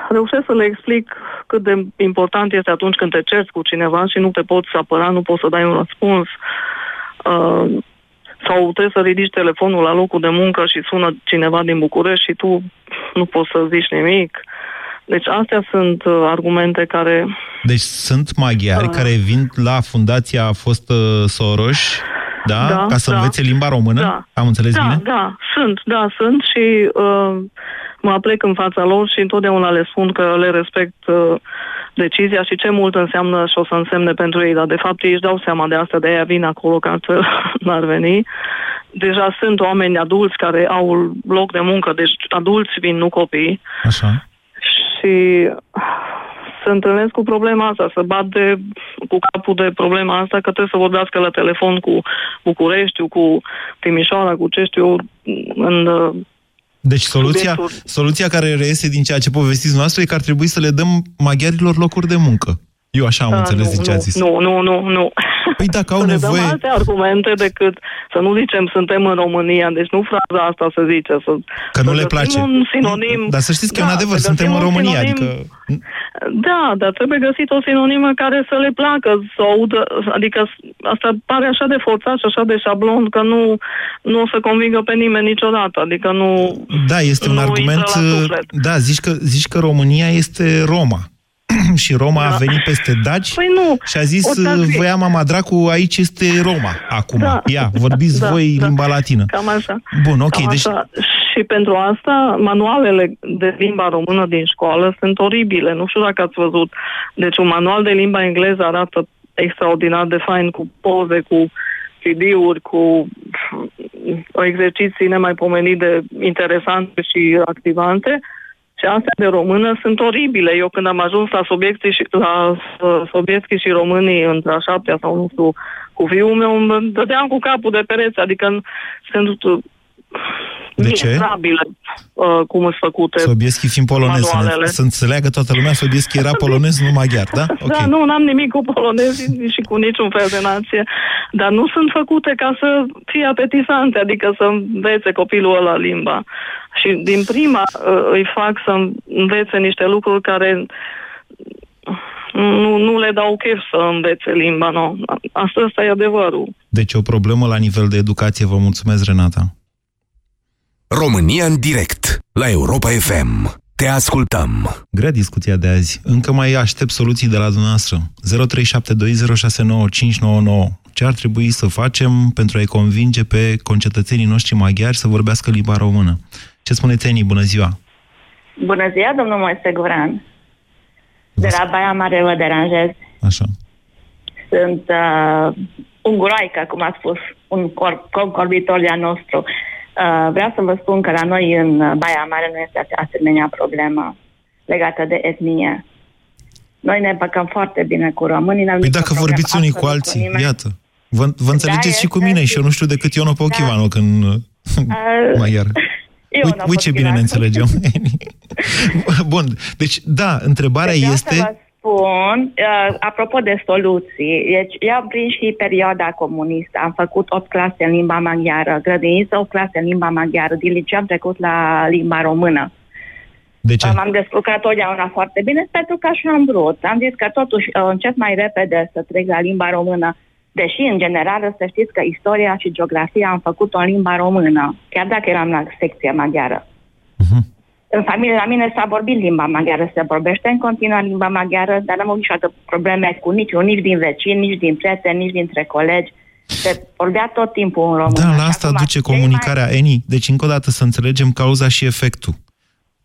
reușesc să le explic cât de important este atunci când te cerți cu cineva și nu te poți apăra, nu poți să dai un răspuns. Uh, sau trebuie să ridici telefonul la locul de muncă și sună cineva din București și tu nu poți să zici nimic. Deci astea sunt uh, argumente care... Deci sunt maghiari Ah. care vin la fundația a fost uh, Soros, da? Da, Ca să da. învețe limba română? Da. Am înțeles da, bine? Da, sunt, da, sunt și uh, mă aplec în fața lor și întotdeauna le spun că le respect uh, decizia și ce mult înseamnă și o să însemne pentru ei, dar de fapt ei își dau seama de asta, de aia vin acolo ca să n-ar veni. Deja sunt oameni adulți care au loc de muncă, deci adulți vin, nu copii. Așa. Și se întâlnesc cu problema asta, să bat de, cu capul de problema asta, că trebuie să vorbească la telefon cu Bucureștiul, cu Timișoara, cu ce știu eu, în uh, Deci soluția, Subiectul- soluția care reiese din ceea ce povestiți noastră e că ar trebui să le dăm maghiarilor locuri de muncă. Eu așa am Ah, înțeles nu, din ce nu, ați zis. Nu, nu, nu, nu. Păi dacă au să ne nevoie... dăm alte argumente decât să nu zicem suntem în România, deci nu fraza asta să zice. Să, Că nu să le găsim place. un sinonim. Dar să știți că e un adevăr, să suntem găsim în un România, sinonim- adică... Da, dar trebuie găsit o sinonimă care să le placă, să o audă, adică asta pare așa de forțat și așa de șablon că nu, nu o să convingă pe nimeni niciodată, adică nu... Da, este un nu argument... intră la suflet. Da, zici că, zici că România este Roma. și Roma Da. a venit peste daci Păi nu. și a zis, Oricare fi. voia mama dracu, aici este Roma acum. Da. Ia, vorbiți Da, voi da. limba latină. Cam așa. Bun, ok, Cam deci... așa. Și pentru asta, manualele de limba română din școală sunt oribile. Nu știu dacă ați văzut. Deci un manual de limba engleză arată extraordinar de fain, cu poze, cu CD-uri, cu exerciții nemaipomenit de interesante și activante. Și astea de română sunt oribile. Eu când am ajuns la Sobiectii și, la uh, Sobiectii și românii între a șaptea sau nu știu, cu fiul meu, îmi dădeam cu capul de pereți, adică sunt uh, De ce? mizerabile uh, cum sunt făcute. Sobieschi fiind polonez, să, ne, manualele. să înțeleagă toată lumea, Sobieschi era polonez, nu maghiar, da? Ok. Da, nu, n-am nimic cu polonezii și cu niciun fel de nație, dar nu sunt făcute ca să fie apetisante, adică să învețe copilul ăla limba. Și din prima uh, îi fac să învețe niște lucruri care nu, nu le dau chef să învețe limba, nu. Asta, asta e adevărul. Deci o problemă la nivel de educație. Vă mulțumesc, Renata. România în direct la Europa FM. Te ascultăm. Grea discuția de azi. Încă mai aștept soluții de la dumneavoastră. 0372069599. Ce ar trebui să facem pentru a-i convinge pe concetățenii noștri maghiari să vorbească limba română? Ce spuneți, Eni? Bună ziua! Bună ziua, domnul Moise Guran. De la Baia Mare vă deranjez. Așa. Sunt uh, unguroaică, cum a spus un cor- concorbitor de-a nostru. Uh, vreau să vă spun că la noi în Baia Mare nu este asemenea problemă legată de etnie. Noi ne împăcăm foarte bine cu românii. n-am Păi nicio dacă problemă vorbiți unii cu absolut alții, nimeni. iată. Vă, vă înțelegeți și cu este mine și- și eu nu știu decât Iono Pochivanu când Uh, maghiar. eu Uite, nu uite ce pot bine fi ne la- înțelegem. Bun, deci da, întrebarea Vreau este... să vă spun, uh, apropo de soluții, deci eu am prins și perioada comunistă. Am făcut 8 clase în limba maghiară, grădiniță 8 clase în limba maghiară, din liceu am trecut la limba română. De ce? M-am descurcat totdeauna foarte bine pentru că așa am vrut. Am zis că totuși uh, încep mai repede să trec la limba română. Deși, în general, să știți că istoria și geografia am făcut-o în limba română, chiar dacă eram la secția maghiară. În familie la mine s-a vorbit limba maghiară, se vorbește în continuare limba maghiară, dar n-am avut niciodată probleme cu niciun, nici din vecini, nici din prieteni, nici dintre colegi. Se vorbea tot timpul în română. Da, la Și asta acum, duce cei comunicarea Eni. Deci, încă o dată, să înțelegem cauza și efectul.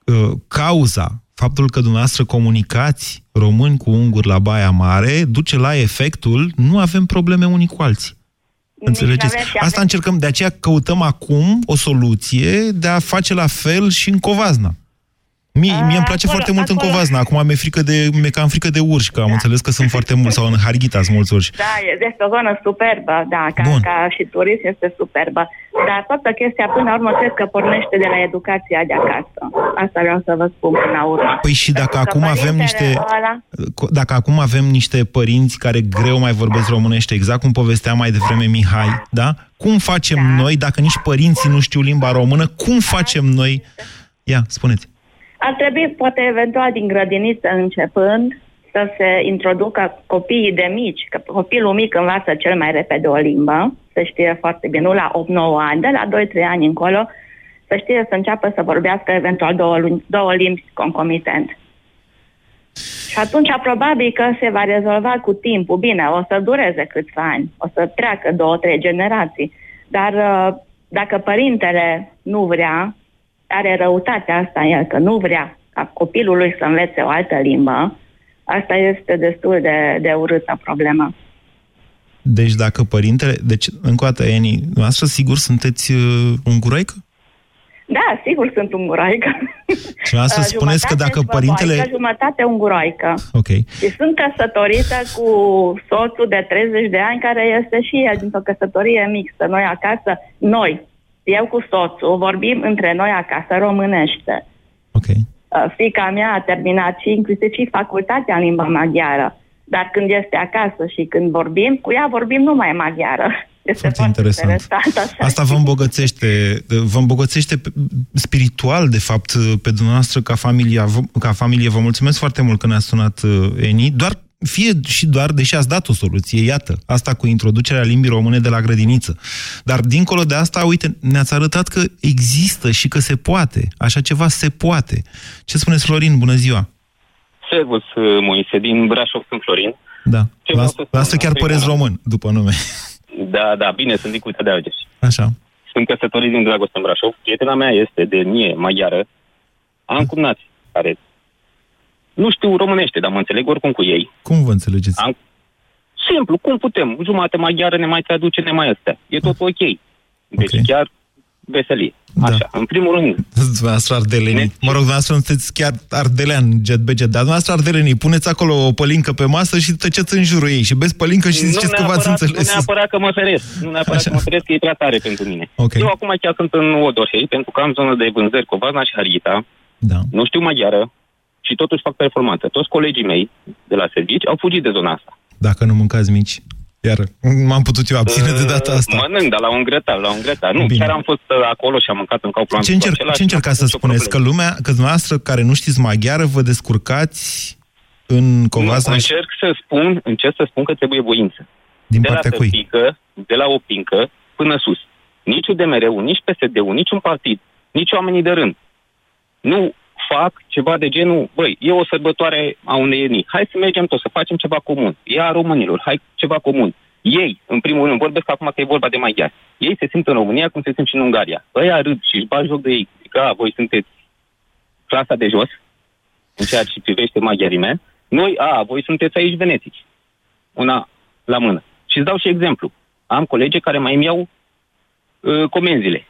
Uh, Cauza, faptul că dumneavoastră comunicați români cu unguri la Baia Mare, duce la efectul nu avem probleme unii cu alții. Înțelegeți? n-avem și Asta avem- încercăm, de aceea căutăm acum o soluție de a face la fel și în Covazna. Mie, mie îmi place acolo- foarte mult în acolo- Covazna. Acum mi-e frică de, mi-e cam frică de urși, că am înțeles că sunt foarte mulți, sau în Harghita sunt mulți urși. Da, este o zonă superbă, da, ca, Bun. ca și turism este superbă. Dar toată chestia, până la urmă, cred că pornește de la educația de acasă. Asta vreau să vă spun până la urmă. Păi și dacă Pentru că acum avem părintele niște- Ăla, Dacă acum avem niște părinți care greu mai vorbesc românește, exact cum povestea mai devreme Mihai, da? Cum facem da. noi, dacă nici părinții nu știu limba română, cum facem noi... Ia, spuneți. ar trebui, poate eventual din grădiniță începând, să se introducă copiii de mici, că copilul mic învață cel mai repede o limbă, să știe foarte bine, nu la 8-9 ani, de la 2-3 ani încolo, să știe să înceapă să vorbească eventual două, luni- două limbi concomitent. Și atunci probabil că se va rezolva cu timpul. Bine, o să dureze câțiva ani, o să treacă două, trei generații. Dar uh, dacă părintele nu vrea, are răutatea asta în el, că nu vrea ca copilul lui să învețe o altă limbă, asta este destul de, de urâtă problemă. Deci dacă părintele... Deci, încă o dată, Eni, noastră sigur sunteți uh, unguroică? Da, sigur sunt unguroică. Și noastră Uh, spuneți că jumătate dacă părintele... slăboaică, Jumătate unguroică. Ok. Și sunt căsătorită cu soțul de 30 de ani, care este și el dintr-o căsătorie mixtă. Noi acasă, noi, eu cu soțul, vorbim între noi acasă românește. Ok. Uh, Fica mea a terminat și inclusiv și facultatea în limba maghiară. Dar când este acasă și când vorbim, cu ea vorbim numai maghiară. Este Foarte foarte interesant. interesant. Așa. Asta vă îmbogățește, vă îmbogățește pe- spiritual, de fapt, pe dumneavoastră ca familie. Vă- Ca familie. Vă mulțumesc foarte mult că ne-a sunat uh, Eni. Doar, fie și doar, deși ați dat o soluție, iată, asta cu introducerea limbii române de la grădiniță. Dar, dincolo de asta, uite, ne-ați arătat că există și că se poate. Așa ceva se poate. Ce spuneți, Florin? Bună ziua! Servus, uh, Moise, din Brașov sunt Florin. Da. Ce La, vreau să la asta spun? chiar În primul păreți rând- român, după nume. Da, da, bine, sunt din Curtea de Argeș. Așa. Sunt căsătorit din Dragoste în Brașov. Prietena mea este de mie maghiară. Am cumnați care nu știu românește, dar mă înțeleg oricum cu ei. Cum vă înțelegeți? Am... Simplu, cum putem? Jumate maghiară ne mai traduce, ne mai astea. E tot ok. Deci okay. chiar veselie. Așa, în primul rând. Dumneavoastră ardelenii. Mă rog, dumneavoastră sunteți chiar ardelean, jet beget, dar dumneavoastră ardelenii. Puneți acolo o pălincă pe masă și tăceți în jurul ei și beți pălincă și ziceți că v-ați neapărat, înțeles. nu neapărat că mă feresc. Nu neapărat că mă feresc, că e prea tare pentru mine. Okay. Eu acum chiar sunt în Odorhei, pentru că am zonă de vânzări Covazna și Harghita. Da. Nu știu maghiară și totuși fac performanță. Toți colegii mei de la servici au fugit de zona asta. Dacă nu mâncați mici, iar m-am putut eu abține de data asta. Mănânc, dar la un grătar, la un grătar. Nu, Bine. chiar am fost uh, acolo și am mâncat în Kaufland. Ce, încerc, ce încercați să spuneți? Că lumea, că dumneavoastră care nu știți maghiară, vă descurcați în Covazna? Nu, încerc să spun, încerc să spun că trebuie voință. Din de partea la cui? tătică, de la o pincă până sus. Nici UDMR-ul, nici PSD-ul, nici un partid, nici oamenii de rând. Nu fac ceva de genul, băi, e o sărbătoare a unei etnii, hai să mergem toți, să facem ceva comun. E a românilor, hai ceva comun. Ei, în primul rând, vorbesc acum că e vorba de maghiari. Ei se simt în România cum se simt și în Ungaria. Ăia râd și își bat joc de ei. Că a, voi sunteți clasa de jos, în ceea ce privește maghiarii mei. Noi, a, voi sunteți aici venetici. Una la mână. Și îți dau și exemplu. Am colegi care mai îmi iau uh, comenzile.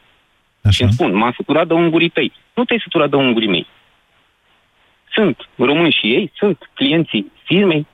Așa. Și îmi spun, m-am săturat de ungurii tăi. Nu te-ai săturat de ungurii mei. Sunt români și ei, sunt clienții firmei.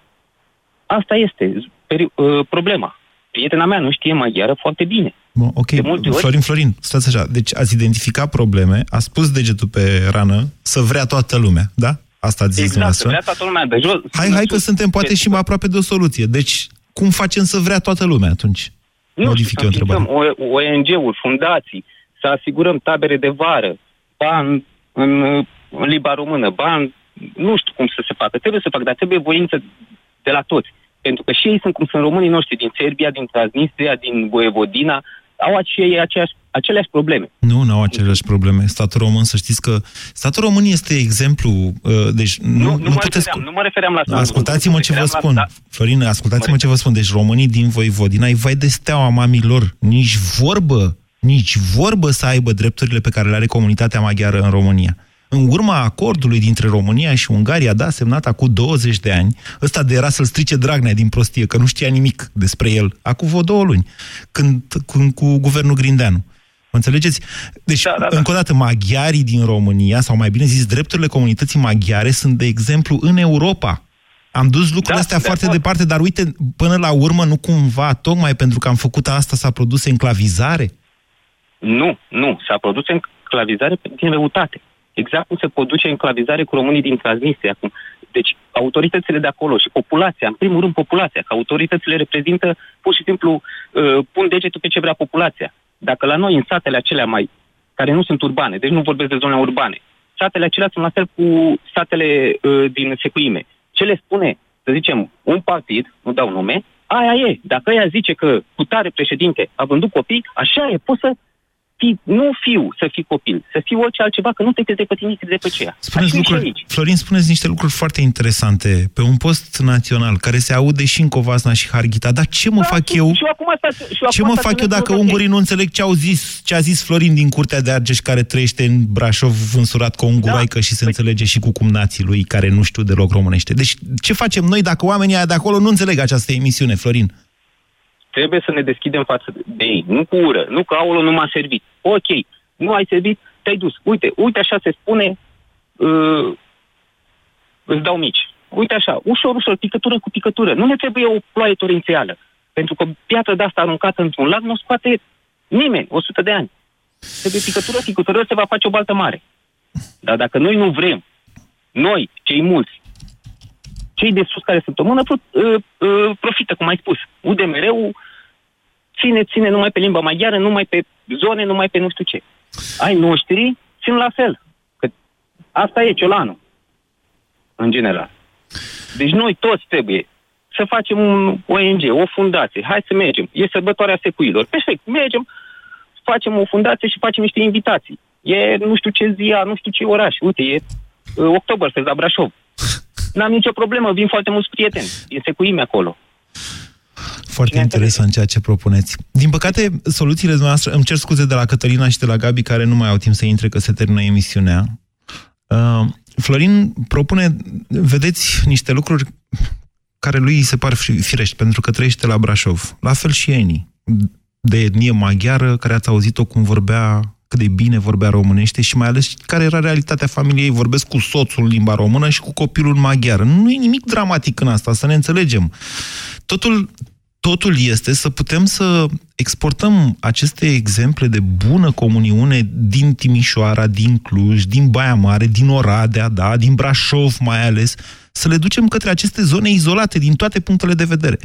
Asta este peri- uh, problema. Prietena mea nu știe maghiară foarte bine. Bun, ok, De multe ori- Florin, Florin, stați așa. Deci ați identificat probleme, a spus degetul pe rană să vrea toată lumea, da? Asta ați zis Exact, să dumneavoastră. vrea toată lumea de jos. Hai, hai că suntem poate și mai aproape de o soluție. Deci, cum facem să vrea toată lumea atunci? Nu Modific eu știu, să întrebarea. înființăm O- ONG-uri, fundații, să asigurăm tabere de vară, bani în uh, în limba română, bani, nu știu cum să se facă, trebuie să facă, dar trebuie voință de la toți. Pentru că și ei sunt cum sunt românii noștri din Serbia, din Transnistria, din Voievodina, au acei, aceeași, aceleași probleme. Nu, nu au aceleași probleme. Statul român, să știți că statul român este exemplu, uh, deci nu, Nu, nu, nu mă, puteți... refeream, nu mă refeream la asta. Ascultați-mă ce vă refeream la- spun. da. Florin, ascultați-mă ce vă spun. Deci românii din Voivodina, îi vai de steaua mamilor, nici vorbă, nici vorbă să aibă drepturile pe care le are comunitatea maghiară în România. În urma acordului dintre România și Ungaria, da, semnat acum 20 de ani, ăsta de era să-l strice Dragnea din prostie, că nu știa nimic despre el, acum vreo două luni, când, când cu guvernul Grindeanu. Mă înțelegeți? Deci, da, da, da. încă o dată, maghiarii din România, sau mai bine zis, drepturile comunității maghiare sunt, de exemplu, în Europa. Am dus lucrurile da, astea de foarte acord. departe, dar uite, până la urmă, nu cumva, tocmai pentru că am făcut asta, s-a produs enclavizare? Nu, nu. S-a produs enclavizare din răutate. Exact cum se produce enclavizare cu românii din Transnistria acum. Deci, autoritățile de acolo și populația, în primul rând populația, că autoritățile reprezintă pur și simplu uh, pun degetul pe ce vrea populația. Dacă la noi, în satele acelea mai, care nu sunt urbane, deci nu vorbesc de zone urbane, satele acelea sunt la fel cu satele uh, din secuime. Ce le spune, să zicem, un partid, nu dau nume, aia e. Dacă ea zice că cu tare președinte a vândut copii, așa e, poți să fii, nu fiu să fii copil, să fii orice altceva, că nu te crezi de pe tine, crezi de pe ceea. Spuneți Așa e și lucruri, aici. Florin, spuneți niște lucruri foarte interesante pe un post național care se aude și în Covasna și Harghita. Dar ce mă fac eu? Da, Și eu acum asta, și eu Ce acum mă asta fac eu ținând dacă cont de- ungurii nu înțeleg ce au zis, ce a zis Florin din Curtea de Argeș care trăiește în Brașov însurat cu o unguroaică și se înțelege și cu cumnații lui care nu știu deloc românește. Deci ce facem noi dacă oamenii aia de acolo nu înțeleg această emisiune, Florin? Trebuie să ne deschidem față de ei. Nu cu ură, nu că aolo nu m-a servit. Ok, nu ai servit, te-ai dus. Uite, uite așa se spune, uh, îți dau mici. Uite așa, ușor, ușor, picătură cu picătură. Nu ne trebuie o ploaie torențială. Pentru că piatră de asta aruncată într-un lac nu o scoate nimeni, 100 de ani. Trebuie picătură, picătură, se va face o baltă mare. Dar dacă noi nu vrem, noi, cei mulți, cei de sus care sunt o mână, pro- uh, uh, profită, cum ai spus. UDMR-ul ține, ține numai pe limba maghiară, numai pe zone, numai pe nu știu ce. Ai noștri țin la fel. Că asta e ciolanul, în general. Deci noi toți trebuie să facem un ONG, o fundație. Hai să mergem. E sărbătoarea secuilor. Perfect, mergem, facem o fundație și facem niște invitații. E nu știu ce zi, a, nu știu ce oraș. Uite, e uh, Oktoberfest la Brașov. N-am nicio problemă, vin foarte mulți prieteni. E secuime acolo. Foarte interesant ceea ce propuneți. Din păcate, soluțiile noastre, îmi cer scuze de la Cătălina și de la Gabi, care nu mai au timp să intre, că se termină emisiunea. Uh, Florin propune, vedeți, niște lucruri care lui îi se par fi- firești, pentru că trăiește la Brașov. La fel și Eni, de etnie maghiară, care ați auzit-o cum vorbea, cât de bine vorbea românește și mai ales care era realitatea familiei. Vorbesc cu soțul în limba română și cu copilul maghiar. Nu e nimic dramatic în asta, să ne înțelegem. Totul, totul este să putem să exportăm aceste exemple de bună comuniune din Timișoara, din Cluj, din Baia Mare, din Oradea, da, din Brașov mai ales, să le ducem către aceste zone izolate din toate punctele de vedere.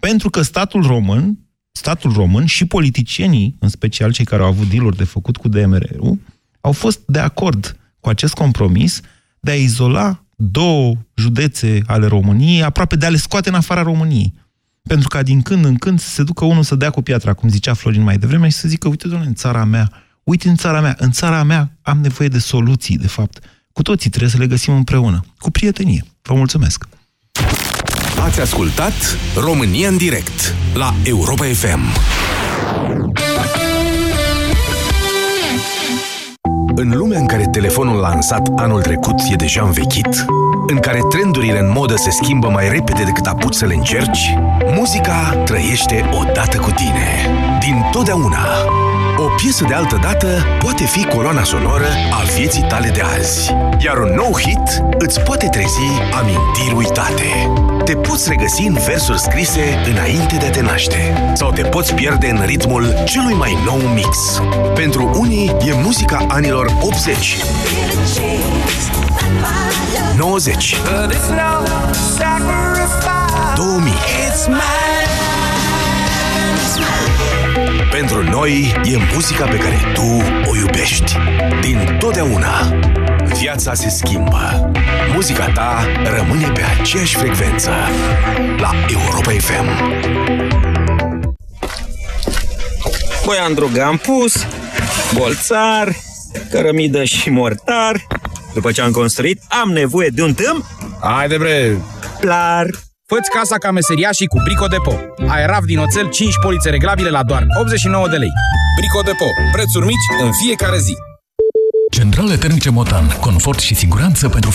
Pentru că statul român, statul român și politicienii, în special cei care au avut deal de făcut cu DMR-ul, au fost de acord cu acest compromis de a izola două județe ale României, aproape de a le scoate în afara României. Pentru ca din când în când să se ducă unul să dea cu piatra, cum zicea Florin mai devreme, și să zică, uite, domnule, în țara mea, uite în țara mea, în țara mea am nevoie de soluții, de fapt. Cu toții trebuie să le găsim împreună, cu prietenie. Vă mulțumesc! Ați ascultat România în direct la Europa FM. În lumea în care telefonul lansat anul trecut e deja învechit, în care trendurile în modă se schimbă mai repede decât apuci să le încerci, muzica trăiește odată cu tine. Din totdeauna. O piesă de altă dată poate fi coloana sonoră a vieții tale de azi. Iar un nou hit îți poate trezi amintiri uitate. Te poți regăsi în versuri scrise înainte de a te naște. Sau te poți pierde în ritmul celui mai nou mix. Pentru unii e muzica anilor 80, 90, 2000. Pentru noi e muzica pe care tu o iubești. Din totdeauna. Viața se schimbă. Muzica ta rămâne pe aceeași frecvență. La Europa FM. Băi, Andrug, am pus bolțar, cărămidă și mortar. După ce am construit, am nevoie de un tâm Haide bre! Clar! Făți casa ca meseriașii cu Brico Depo. Aerav din oțel 5 polițe reglabile la doar 89 de lei. Brico Depo. Prețuri mici în fiecare zi. Centrale termice Motan. Confort și siguranță pentru